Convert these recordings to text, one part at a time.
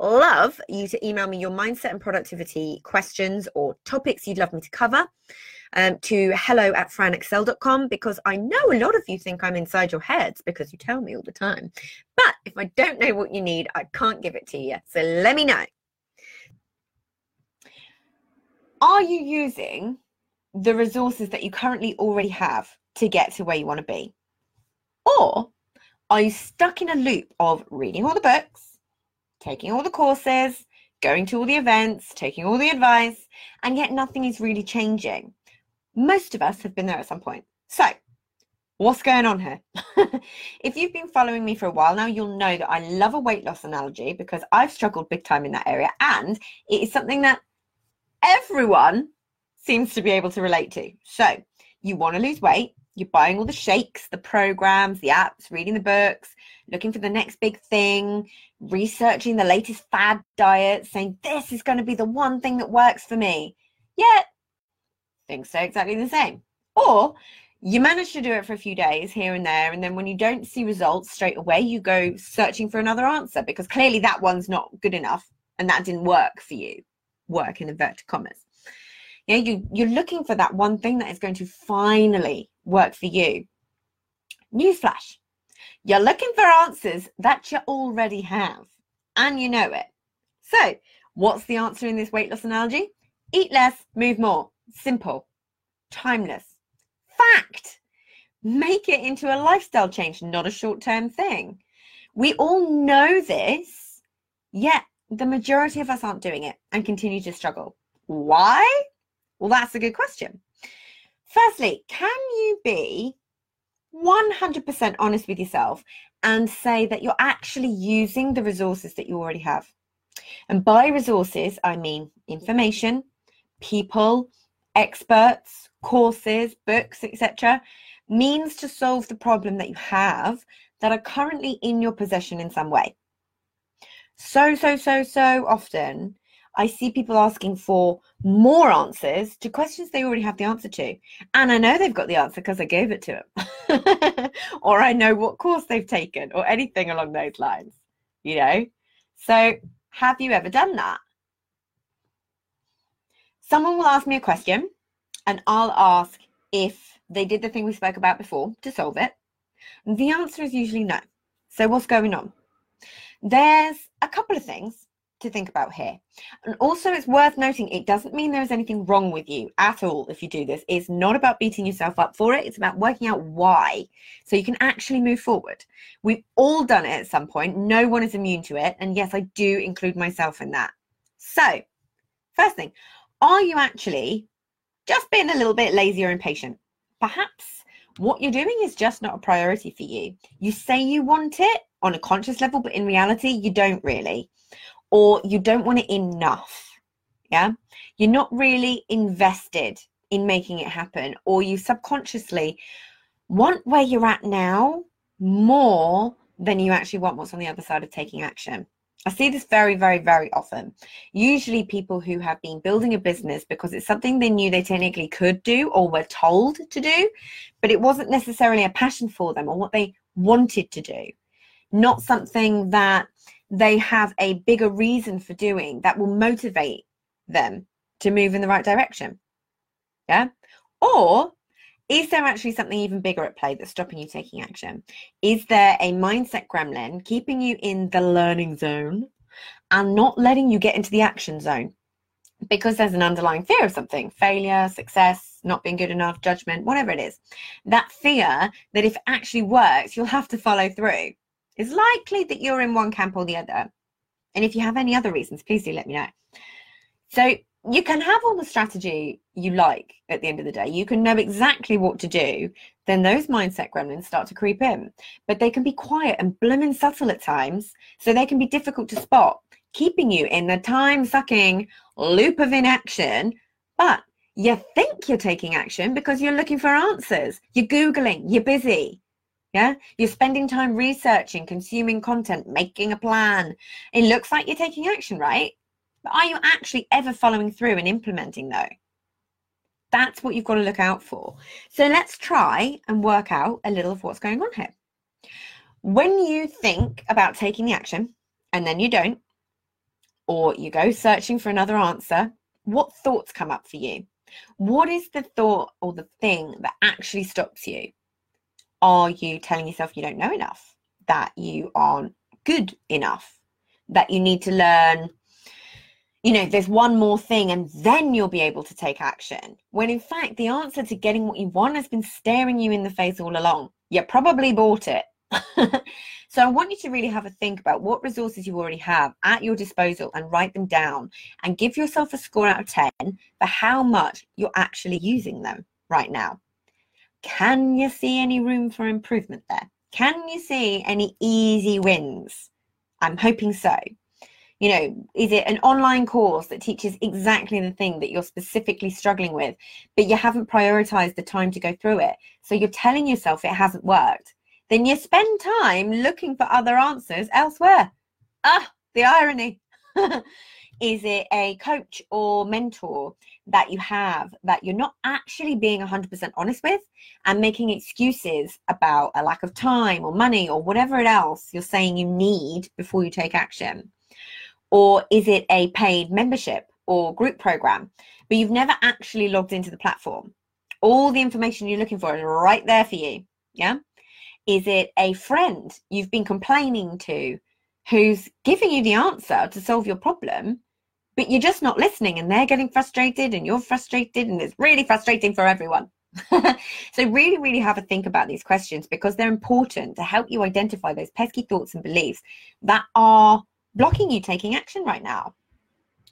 love you to email me your mindset and productivity questions or topics you'd love me to cover um, to hello at franexcell.com because I know a lot of you think I'm inside your heads because you tell me all the time. But if I don't know what you need, I can't give it to you. So let me know. Are you using the resources that you currently already have to get to where you want to be? Or are you stuck in a loop of reading all the books? Taking all the courses, going to all the events, taking all the advice, and yet nothing is really changing. Most of us have been there at some point. So, what's going on here? if you've been following me for a while now, you'll know that I love a weight loss analogy because I've struggled big time in that area, and it is something that everyone seems to be able to relate to. So, you want to lose weight, you're buying all the shakes, the programs, the apps, reading the books, looking for the next big thing, researching the latest fad diet, saying this is going to be the one thing that works for me. Yet things stay exactly the same. Or you manage to do it for a few days here and there, and then when you don't see results straight away, you go searching for another answer because clearly that one's not good enough and that didn't work for you. Work in inverted commas. Yeah, you, you're looking for that one thing that is going to finally work for you. Newsflash you're looking for answers that you already have, and you know it. So, what's the answer in this weight loss analogy? Eat less, move more. Simple, timeless. Fact. Make it into a lifestyle change, not a short term thing. We all know this, yet the majority of us aren't doing it and continue to struggle. Why? Well, that's a good question. Firstly, can you be 100% honest with yourself and say that you're actually using the resources that you already have. And by resources, I mean information, people, experts, courses, books, etc., means to solve the problem that you have that are currently in your possession in some way. So, so, so, so often I see people asking for more answers to questions they already have the answer to. And I know they've got the answer because I gave it to them. or I know what course they've taken or anything along those lines, you know? So, have you ever done that? Someone will ask me a question and I'll ask if they did the thing we spoke about before to solve it. And The answer is usually no. So, what's going on? There's a couple of things to think about here. And also, it's worth noting it doesn't mean there is anything wrong with you at all if you do this. It's not about beating yourself up for it, it's about working out why so you can actually move forward. We've all done it at some point, no one is immune to it. And yes, I do include myself in that. So, first thing, are you actually just being a little bit lazy or impatient? Perhaps what you're doing is just not a priority for you. You say you want it on a conscious level, but in reality, you don't really or you don't want it enough. Yeah. You're not really invested in making it happen, or you subconsciously want where you're at now more than you actually want what's on the other side of taking action. I see this very, very, very often. Usually, people who have been building a business because it's something they knew they technically could do or were told to do, but it wasn't necessarily a passion for them or what they wanted to do. Not something that they have a bigger reason for doing that will motivate them to move in the right direction. Yeah. Or is there actually something even bigger at play that's stopping you taking action? Is there a mindset gremlin keeping you in the learning zone and not letting you get into the action zone? because there's an underlying fear of something failure, success, not being good enough, judgment, whatever it is. That fear that if it actually works, you'll have to follow through. It's likely that you're in one camp or the other. And if you have any other reasons, please do let me know. So you can have all the strategy you like at the end of the day. You can know exactly what to do. Then those mindset gremlins start to creep in. But they can be quiet and blooming subtle at times. So they can be difficult to spot, keeping you in the time sucking loop of inaction. But you think you're taking action because you're looking for answers. You're Googling, you're busy. Yeah, you're spending time researching, consuming content, making a plan. It looks like you're taking action, right? But are you actually ever following through and implementing though? That's what you've got to look out for. So let's try and work out a little of what's going on here. When you think about taking the action and then you don't, or you go searching for another answer, what thoughts come up for you? What is the thought or the thing that actually stops you? Are you telling yourself you don't know enough? That you aren't good enough? That you need to learn, you know, there's one more thing and then you'll be able to take action? When in fact, the answer to getting what you want has been staring you in the face all along. You probably bought it. so I want you to really have a think about what resources you already have at your disposal and write them down and give yourself a score out of 10 for how much you're actually using them right now. Can you see any room for improvement there? Can you see any easy wins? I'm hoping so. You know, is it an online course that teaches exactly the thing that you're specifically struggling with, but you haven't prioritized the time to go through it? So you're telling yourself it hasn't worked. Then you spend time looking for other answers elsewhere. Ah, the irony. is it a coach or mentor that you have that you're not actually being 100% honest with and making excuses about a lack of time or money or whatever else you're saying you need before you take action? Or is it a paid membership or group program, but you've never actually logged into the platform? All the information you're looking for is right there for you. Yeah. Is it a friend you've been complaining to who's giving you the answer to solve your problem, but you're just not listening and they're getting frustrated and you're frustrated and it's really frustrating for everyone. so really really have a think about these questions because they're important to help you identify those pesky thoughts and beliefs that are blocking you taking action right now.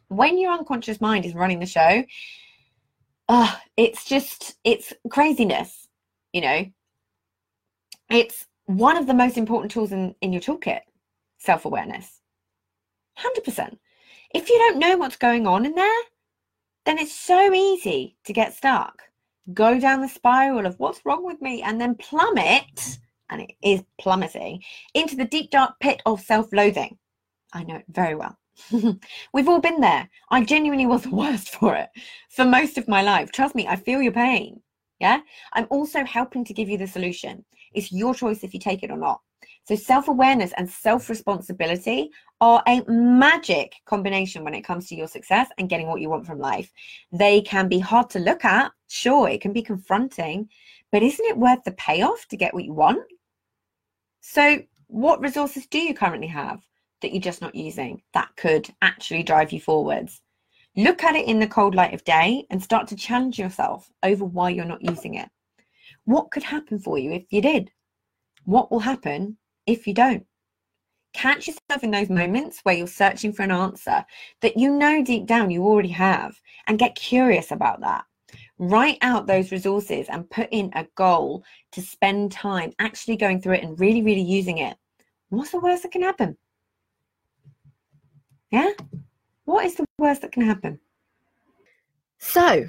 When your unconscious mind is running the show uh, it's just it's craziness you know? It's one of the most important tools in, in your toolkit self-awareness. 100% if you don't know what's going on in there, then it's so easy to get stuck. Go down the spiral of what's wrong with me and then plummet, and it is plummeting, into the deep dark pit of self loathing. I know it very well. We've all been there. I genuinely was the worst for it for most of my life. Trust me, I feel your pain. Yeah. I'm also helping to give you the solution. It's your choice if you take it or not. So, self awareness and self responsibility are a magic combination when it comes to your success and getting what you want from life. They can be hard to look at, sure, it can be confronting, but isn't it worth the payoff to get what you want? So, what resources do you currently have that you're just not using that could actually drive you forwards? Look at it in the cold light of day and start to challenge yourself over why you're not using it. What could happen for you if you did? What will happen if you don't? Catch yourself in those moments where you're searching for an answer that you know deep down you already have and get curious about that. Write out those resources and put in a goal to spend time actually going through it and really, really using it. What's the worst that can happen? Yeah? What is the worst that can happen? So,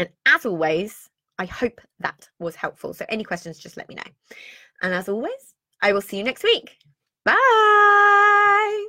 And as always, I hope that was helpful. So, any questions, just let me know. And as always, I will see you next week. Bye.